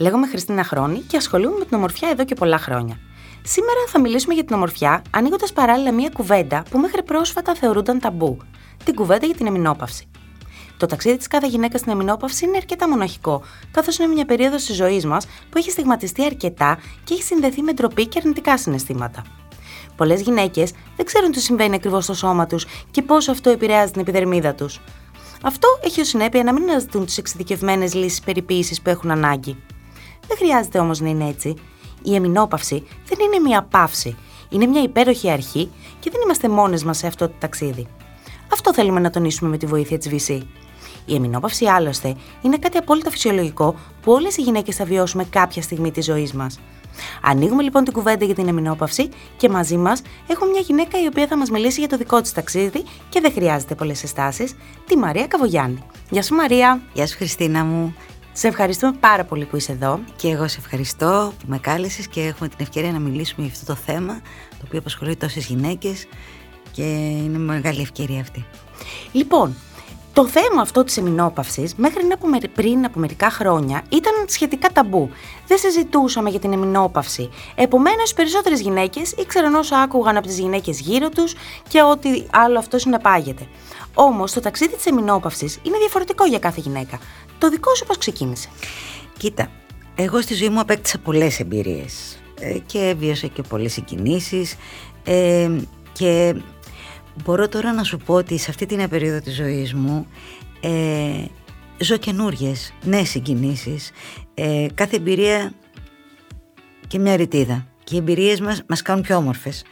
Λέγομαι Χριστίνα Χρόνη και ασχολούμαι με την ομορφιά εδώ και πολλά χρόνια. Σήμερα θα μιλήσουμε για την ομορφιά, ανοίγοντας παράλληλα μία κουβέντα που μέχρι πρόσφατα θεωρούνταν ταμπού. Την κουβέντα για την εμινόπαυση. Το ταξίδι της κάθε γυναίκα στην εμινόπαυση είναι αρκετά μοναχικό, καθώς είναι μια περίοδος της ζωής μας που έχει στιγματιστεί αρκετά και έχει συνδεθεί με ντροπή και αρνητικά συναισθήματα. Πολλές γυναίκες δεν ξέρουν τι συμβαίνει ακριβώς στο σώμα τους και πώς αυτό επηρεάζει την επιδερμίδα τους. Αυτό έχει ως συνέπεια να μην αναζητούν τις εξειδικευμένες λύσεις περιποίηση που έχουν ανάγκη. Δεν χρειάζεται όμως να είναι έτσι. Η εμινόπαυση δεν είναι μια παύση. Είναι μια υπέροχη αρχή και δεν είμαστε μόνες μας σε αυτό το ταξίδι. Αυτό θέλουμε να τονίσουμε με τη βοήθεια της VC. Η εμινόπαυση άλλωστε είναι κάτι απόλυτα φυσιολογικό που όλες οι γυναίκες θα βιώσουμε κάποια στιγμή της ζωής μας. Ανοίγουμε λοιπόν την κουβέντα για την εμινόπαυση και μαζί μας έχουμε μια γυναίκα η οποία θα μας μιλήσει για το δικό της ταξίδι και δεν χρειάζεται πολλές συστάσεις, τη Μαρία Καβογιάννη. Γεια σου Μαρία. Γεια σου Χριστίνα μου. Σε ευχαριστούμε πάρα πολύ που είσαι εδώ. Και εγώ σε ευχαριστώ που με κάλεσες και έχουμε την ευκαιρία να μιλήσουμε για αυτό το θέμα το οποίο απασχολεί τόσες γυναίκες και είναι μεγάλη ευκαιρία αυτή. Λοιπόν, το θέμα αυτό της εμινόπαυσης μέχρι πριν από μερικά χρόνια ήταν σχετικά ταμπού. Δεν συζητούσαμε για την εμινόπαυση. Επομένως, οι περισσότερες γυναίκες ήξεραν όσα άκουγαν από τις γυναίκες γύρω τους και ότι άλλο αυτό συνεπάγεται. Όμως, το ταξίδι της εμινόπαυσης είναι διαφορετικό για κάθε γυναίκα. Το δικό σου πώς ξεκίνησε; Κοίτα, εγώ στη ζωή μου απέκτησα πολλές εμπειρίες ε, και βίωσα και πολλές συγκινήσεις. Ε, και μπορώ τώρα να σου πω ότι σε αυτή την περίοδο της ζωής μου ε, ζω καινούριε, νέες συγκινήσεις. Ε, κάθε εμπειρία και μια ρητίδα. Και οι εμπειρίες μας μας κάνουν πιο όμορφες.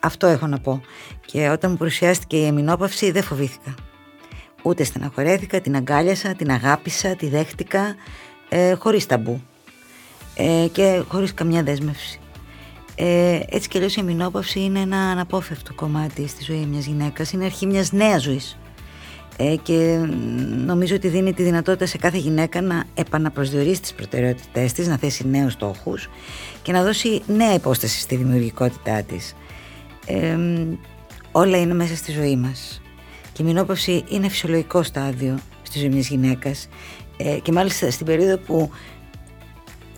Αυτό έχω να πω. Και όταν μου παρουσιάστηκε η εμεινόπαυση δεν φοβήθηκα. Ούτε στεναχωρέθηκα, την αγκάλιασα, την αγάπησα, τη δέχτηκα ε, χωρίς ταμπού ε, και χωρίς καμιά δέσμευση. Ε, έτσι κι αλλιώς η εμεινόπαυση είναι ένα αναπόφευκτο κομμάτι στη ζωή μιας γυναίκας, είναι αρχή μιας νέας ζωής. Ε, και νομίζω ότι δίνει τη δυνατότητα σε κάθε γυναίκα να επαναπροσδιορίσει τις προτεραιότητές της, να θέσει νέους στόχους και να δώσει νέα υπόσταση στη δημιουργικότητά της όλα είναι μέσα στη ζωή μας. Και η μηνόπαυση είναι φυσιολογικό στάδιο στη ζωή μιας γυναίκας ε, και μάλιστα στην περίοδο που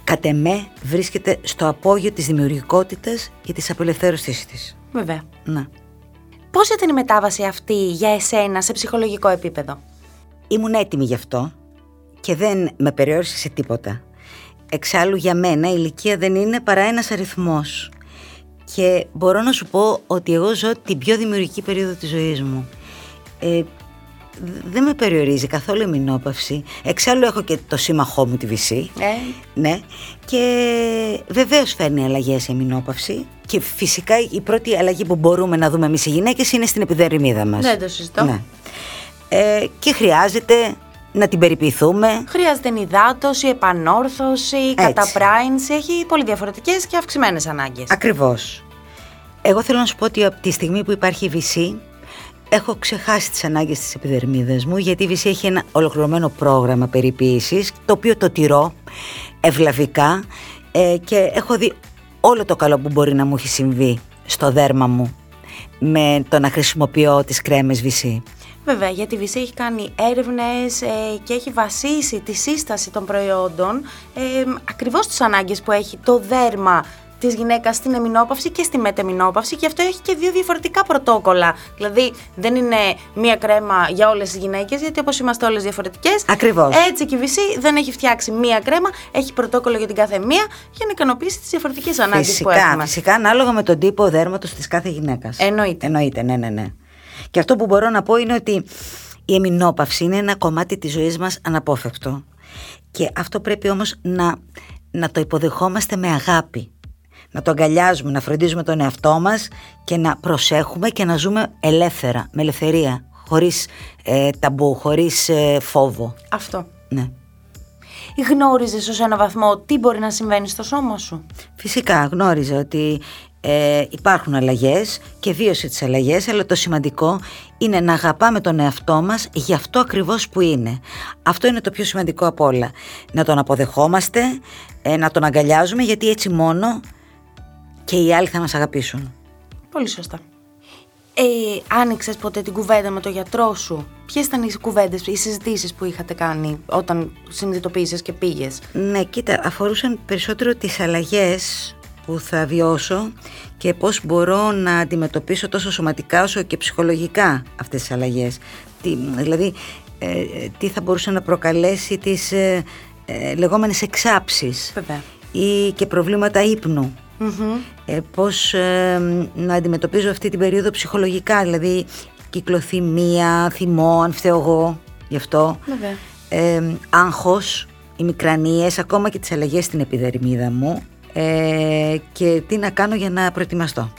κατ' εμέ βρίσκεται στο απόγειο της δημιουργικότητας και της απελευθέρωσής της. Βέβαια. Να. Πώς ήταν η μετάβαση αυτή για εσένα σε ψυχολογικό επίπεδο; Ήμουν έτοιμη γι' αυτό και δεν με περιόρισε σε τίποτα. Εξάλλου για μένα η ηλικία δεν είναι παρά ένας αριθμός και μπορώ να σου πω ότι εγώ ζω την πιο δημιουργική περίοδο της ζωής μου. Ε, δεν με περιορίζει καθόλου η μηνόπαυση. Εξάλλου έχω και το σύμμαχό μου τη Βυσή. Ε. Ναι. Και βεβαίως φέρνει αλλαγές η μηνόπαυση. Και φυσικά η πρώτη αλλαγή που μπορούμε να δούμε εμείς οι γυναίκες είναι στην επιδερμίδα μας. Δεν το συζητώ. Ναι. Ε, και χρειάζεται να την περιποιηθούμε. Χρειάζεται ενυδάτωση, επανόρθωση, καταπράινση. Έχει πολύ διαφορετικές και αυξημένες ανάγκες. Ακριβώς. Εγώ θέλω να σου πω ότι από τη στιγμή που υπάρχει η VC, έχω ξεχάσει τις ανάγκες της επιδερμίδας μου, γιατί η VC έχει ένα ολοκληρωμένο πρόγραμμα περιποίησης, το οποίο το τηρώ ευλαβικά ε, και έχω δει όλο το καλό που μπορεί να μου έχει συμβεί στο δέρμα μου με το να χρησιμοποιώ τις κρέμες VC. Βέβαια, γιατί η VC έχει κάνει έρευνες ε, και έχει βασίσει τη σύσταση των προϊόντων ε, ακριβώς στις ανάγκες που έχει το δέρμα της γυναίκας στην εμινόπαυση και στη μετεμινόπαυση και αυτό έχει και δύο διαφορετικά πρωτόκολλα. Δηλαδή δεν είναι μία κρέμα για όλες τις γυναίκες, γιατί όπως είμαστε όλες διαφορετικές. Ακριβώς. Έτσι και η VC δεν έχει φτιάξει μία κρέμα, έχει πρωτόκολλο για την κάθε μία για να ικανοποιήσει τις διαφορετικές ανάγκες που έχουμε. Φυσικά, ανάλογα με τον τύπο δέρματος της κάθε γυναίκας. Εννοείται. Εννοείται, ναι, ναι, ναι. Και αυτό που μπορώ να πω είναι ότι η εμινόπαυση είναι ένα κομμάτι της ζωής μας αναπόφευκτο. Και αυτό πρέπει όμως να, να το υποδεχόμαστε με αγάπη. Να το αγκαλιάζουμε, να φροντίζουμε τον εαυτό μας και να προσέχουμε και να ζούμε ελεύθερα, με ελευθερία, χωρίς ε, ταμπού, χωρίς ε, φόβο. Αυτό. Ναι. Γνώριζες ως ένα βαθμό τι μπορεί να συμβαίνει στο σώμα σου; Φυσικά γνώριζα ότι ε, υπάρχουν αλλαγές και βίωσε τις αλλαγές αλλά το σημαντικό είναι να αγαπάμε τον εαυτό μας για αυτό ακριβώς που είναι αυτό είναι το πιο σημαντικό από όλα να τον αποδεχόμαστε ε, να τον αγκαλιάζουμε γιατί έτσι μόνο και οι άλλοι θα μας αγαπήσουν Πολύ σωστά Ε, Άνοιξες ποτέ την κουβέντα με τον γιατρό σου; Ποιες ήταν οι κουβέντες, οι συζητήσεις που είχατε κάνει όταν συνειδητοποίησες και πήγες; Ναι, κοίτα, αφορούσαν περισσότερο τις αλλαγές που θα βιώσω και πώς μπορώ να αντιμετωπίσω τόσο σωματικά όσο και ψυχολογικά αυτές τις αλλαγές. Τι, δηλαδή, ε, τι θα μπορούσε να προκαλέσει τις ε, ε, λεγόμενες εξάψεις ή και προβλήματα ύπνου. Ε, πώς να αντιμετωπίζω αυτή την περίοδο ψυχολογικά, δηλαδή κυκλοθυμία, θυμό, αν φταίω εγώ γι' αυτό, ε, άγχος, οι μικρανίες, ακόμα και τις αλλαγές στην επιδερμίδα μου ε, και τι να κάνω για να προετοιμαστώ.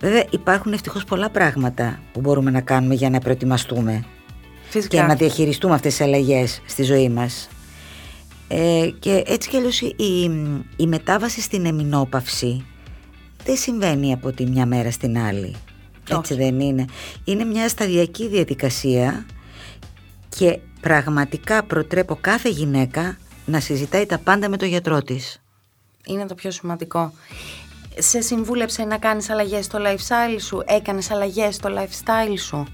Βέβαια υπάρχουν ευτυχώς πολλά πράγματα που μπορούμε να κάνουμε για να προετοιμαστούμε Φυσικά. και να διαχειριστούμε αυτές τις αλλαγές στη ζωή μας. Ε, και έτσι κι αλλιώς η, η μετάβαση στην εμινόπαυση δεν συμβαίνει από τη μια μέρα στην άλλη. Έτσι δεν είναι. Είναι μια σταδιακή διαδικασία και πραγματικά προτρέπω κάθε γυναίκα να συζητάει τα πάντα με τον γιατρό της. Είναι το πιο σημαντικό. Σε συμβούλεψε να κάνεις αλλαγές στο lifestyle σου, έκανες αλλαγές στο lifestyle σου;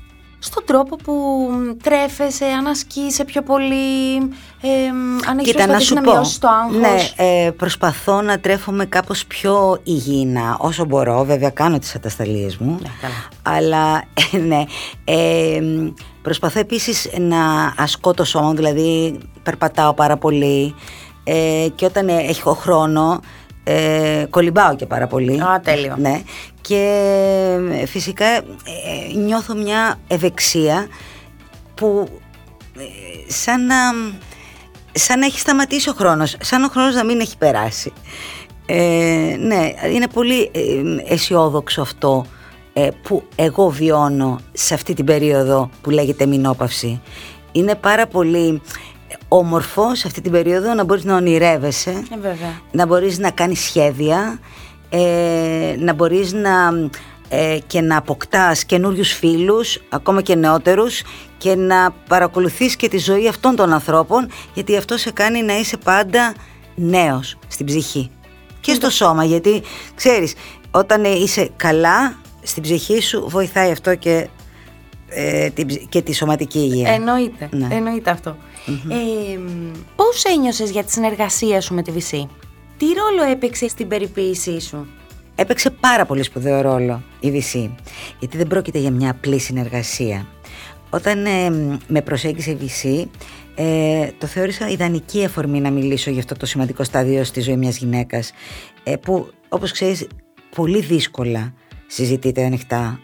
Στον τρόπο που τρέφεσαι, αν ασκείσαι πιο πολύ, ε, αν έχεις Κοίτα, να, σου να μειώσεις το άγχος. Ναι, ε, προσπαθώ να τρέφομαι κάπως πιο υγιεινά όσο μπορώ. Βέβαια κάνω τις ατασταλίες μου. Ναι, καλά. Αλλά ε, ναι, ε, προσπαθώ επίσης να ασκώ το σώμα, δηλαδή περπατάω πάρα πολύ ε, και όταν έχω χρόνο ε, κολυμπάω και πάρα πολύ. Α, τέλειο. Ναι. Και ε, φυσικά ε, νιώθω μια ευεξία που ε, σαν να, σαν να έχει σταματήσει ο χρόνος, σαν ο χρόνος να μην έχει περάσει. ναι, είναι πολύ αισιόδοξο αυτό που εγώ βιώνω σε αυτή την περίοδο που λέγεται μηνόπαυση. Είναι πάρα πολύ όμορφο σε αυτή την περίοδο να μπορείς να ονειρεύεσαι, ε, να μπορείς να κάνεις σχέδια, ε, να μπορείς να, ε, και να αποκτάς καινούριους φίλους, ακόμα και νεότερους και να παρακολουθείς και τη ζωή αυτών των ανθρώπων γιατί αυτό σε κάνει να είσαι πάντα νέος στην ψυχή και στο σώμα γιατί ξέρεις όταν είσαι καλά στην ψυχή σου βοηθάει αυτό και, ε, και τη σωματική υγεία. Εννοείται, ναι. εννοείται αυτό. Ε, πώς ένιωσες για τη συνεργασία σου με τη VC? Τι ρόλο έπαιξε στην περιποίησή σου; Έπαιξε πάρα πολύ σπουδαίο ρόλο η VC, γιατί δεν πρόκειται για μια απλή συνεργασία. Όταν ε, με προσέγγισε η VC, ε, το θεώρησα ιδανική αφορμή να μιλήσω για αυτό το σημαντικό στάδιο στη ζωή μιας γυναίκας, ε, που όπως ξέρεις πολύ δύσκολα συζητείται ανοιχτά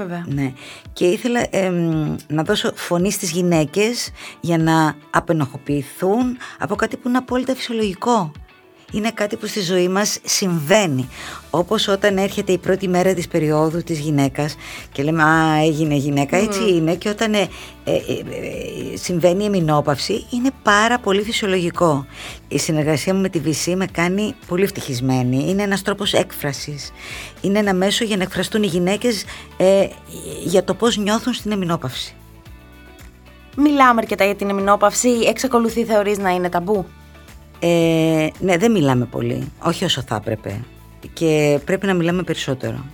Βέβαια. Ναι. Και ήθελα να δώσω φωνή στις γυναίκες για να απενοχοποιηθούν από κάτι που είναι απόλυτα φυσιολογικό είναι κάτι που στη ζωή μας συμβαίνει. Όπως όταν έρχεται η πρώτη μέρα της περίοδου της γυναίκας και λέμε «Α, έγινε γυναίκα», έτσι είναι και όταν ε, ε, ε, συμβαίνει η εμεινόπαυση είναι πάρα πολύ φυσιολογικό. Η συνεργασία μου με τη VC με κάνει πολύ ευτυχισμένη. Είναι ένας τρόπος έκφρασης. Είναι ένα μέσο για να εκφραστούν οι γυναίκες για το πώς νιώθουν στην εμεινόπαυση. Μιλάμε αρκετά για την εμεινόπαυση. Εξακολουθεί θεωρείς να είναι ταμπού; Ε, ναι, δεν μιλάμε πολύ, όχι όσο θα έπρεπε και πρέπει να μιλάμε περισσότερο.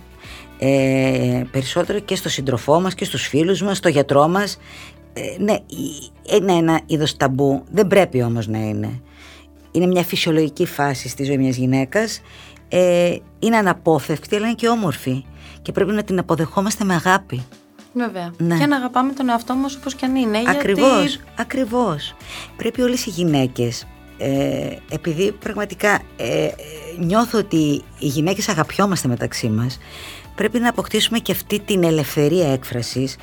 Ε, περισσότερο και στο σύντροφό μας και στους φίλους μας, στο γιατρό μας. Ε, ναι, είναι ένα είδος ταμπού, δεν πρέπει όμως να είναι. Είναι μια φυσιολογική φάση στη ζωή μιας γυναίκας, ε, είναι αναπόφευκτη αλλά είναι και όμορφη και πρέπει να την αποδεχόμαστε με αγάπη. Βέβαια. Ναι. Και να αγαπάμε τον εαυτό μας όπως και αν είναι. Ακριβώς, γιατί... ακριβώς. Πρέπει όλες οι γυναίκες ε, επειδή πραγματικά ε, νιώθω ότι οι γυναίκες αγαπιόμαστε μεταξύ μας πρέπει να αποκτήσουμε και αυτή την ελευθερία έκφρασης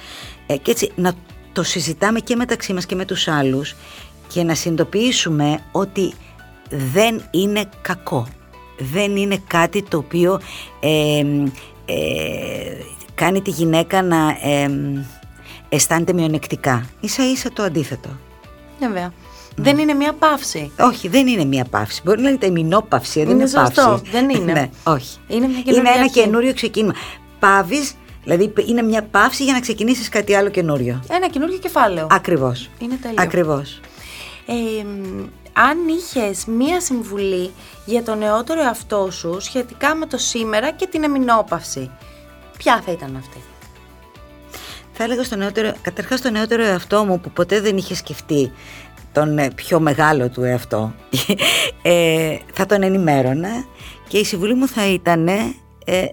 ε, και έτσι να το συζητάμε και μεταξύ μας και με τους άλλους και να συνειδητοποιήσουμε ότι δεν είναι κακό. Δεν είναι κάτι το οποίο ε, κάνει τη γυναίκα να αισθάνεται μειονεκτικά. Ίσα ίσα το αντίθετο. Βέβαια. Δεν είναι μια παύση. Όχι, δεν είναι μια παύση. Μπορεί να λέγεται ημινόπαυση, δεν είναι, είναι σωστό. Δεν είναι. ναι, όχι. Είναι, μια είναι ένα καινούριο ξεκίνημα. Πάβει, δηλαδή είναι μια παύση για να ξεκινήσεις κάτι άλλο καινούριο. Ένα καινούριο κεφάλαιο. Ακριβώς. Είναι τέλειο. Ακριβώς. Ε, αν είχες μία συμβουλή για τον νεότερο εαυτό σου σχετικά με το σήμερα και την εμεινόπαυση, ποια θα ήταν αυτή; Θα έλεγα στο νεότερο, καταρχάς το νεότερο εαυτό μου που ποτέ δεν είχε σκεφτεί τον ε, πιο μεγάλο του εαυτό. Ε, θα τον ενημέρωνα και η συμβουλή μου θα ήταν ε,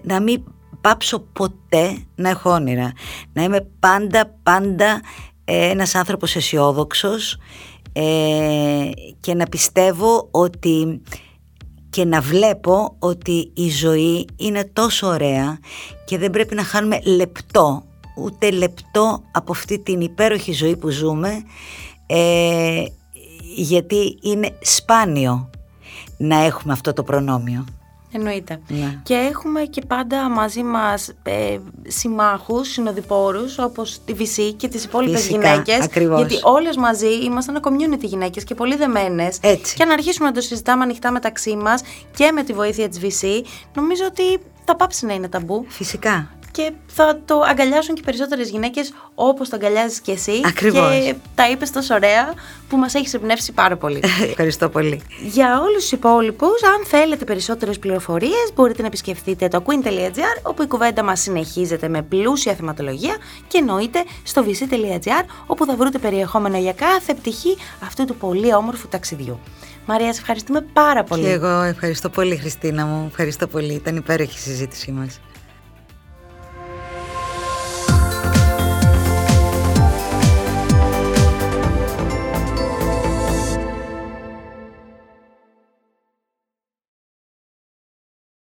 να μην πάψω ποτέ να έχω όνειρα. Να είμαι πάντα πάντα ε, ένας άνθρωπος αισιόδοξος ε, και να πιστεύω ότι και να βλέπω ότι η ζωή είναι τόσο ωραία και δεν πρέπει να χάνουμε λεπτό ούτε λεπτό από αυτή την υπέροχη ζωή που ζούμε ε, γιατί είναι σπάνιο να έχουμε αυτό το προνόμιο. Εννοείται. Ναι. Και έχουμε και πάντα μαζί μας ε, συμμάχους, συνοδοιπόρους όπως τη Βυσή και τις υπόλοιπες γυναίκες. Ακριβώς. Γιατί όλες μαζί είμαστε ένα community γυναίκες και πολύ δεμένες. Έτσι. Και αν αρχίσουμε να το συζητάμε ανοιχτά μεταξύ μας και με τη βοήθεια της Βυσή, νομίζω ότι θα πάψει να είναι ταμπού. Φυσικά και θα το αγκαλιάσουν και περισσότερες γυναίκες όπως το αγκαλιάζεις και εσύ Ακριβώς. και τα είπες τόσο ωραία που μας έχει εμπνεύσει πάρα πολύ. Ευχαριστώ πολύ. Για όλους τους υπόλοιπους, αν θέλετε περισσότερες πληροφορίες μπορείτε να επισκεφτείτε το queen.gr όπου η κουβέντα μας συνεχίζεται με πλούσια θεματολογία και εννοείται στο vc.gr όπου θα βρείτε περιεχόμενο για κάθε πτυχή αυτού του πολύ όμορφου ταξιδιού. Μαρία, σε ευχαριστούμε πάρα πολύ. Και εγώ ευχαριστώ πολύ Χριστίνα μου, ευχαριστώ πολύ, ήταν υπέροχη η συζήτησή μας.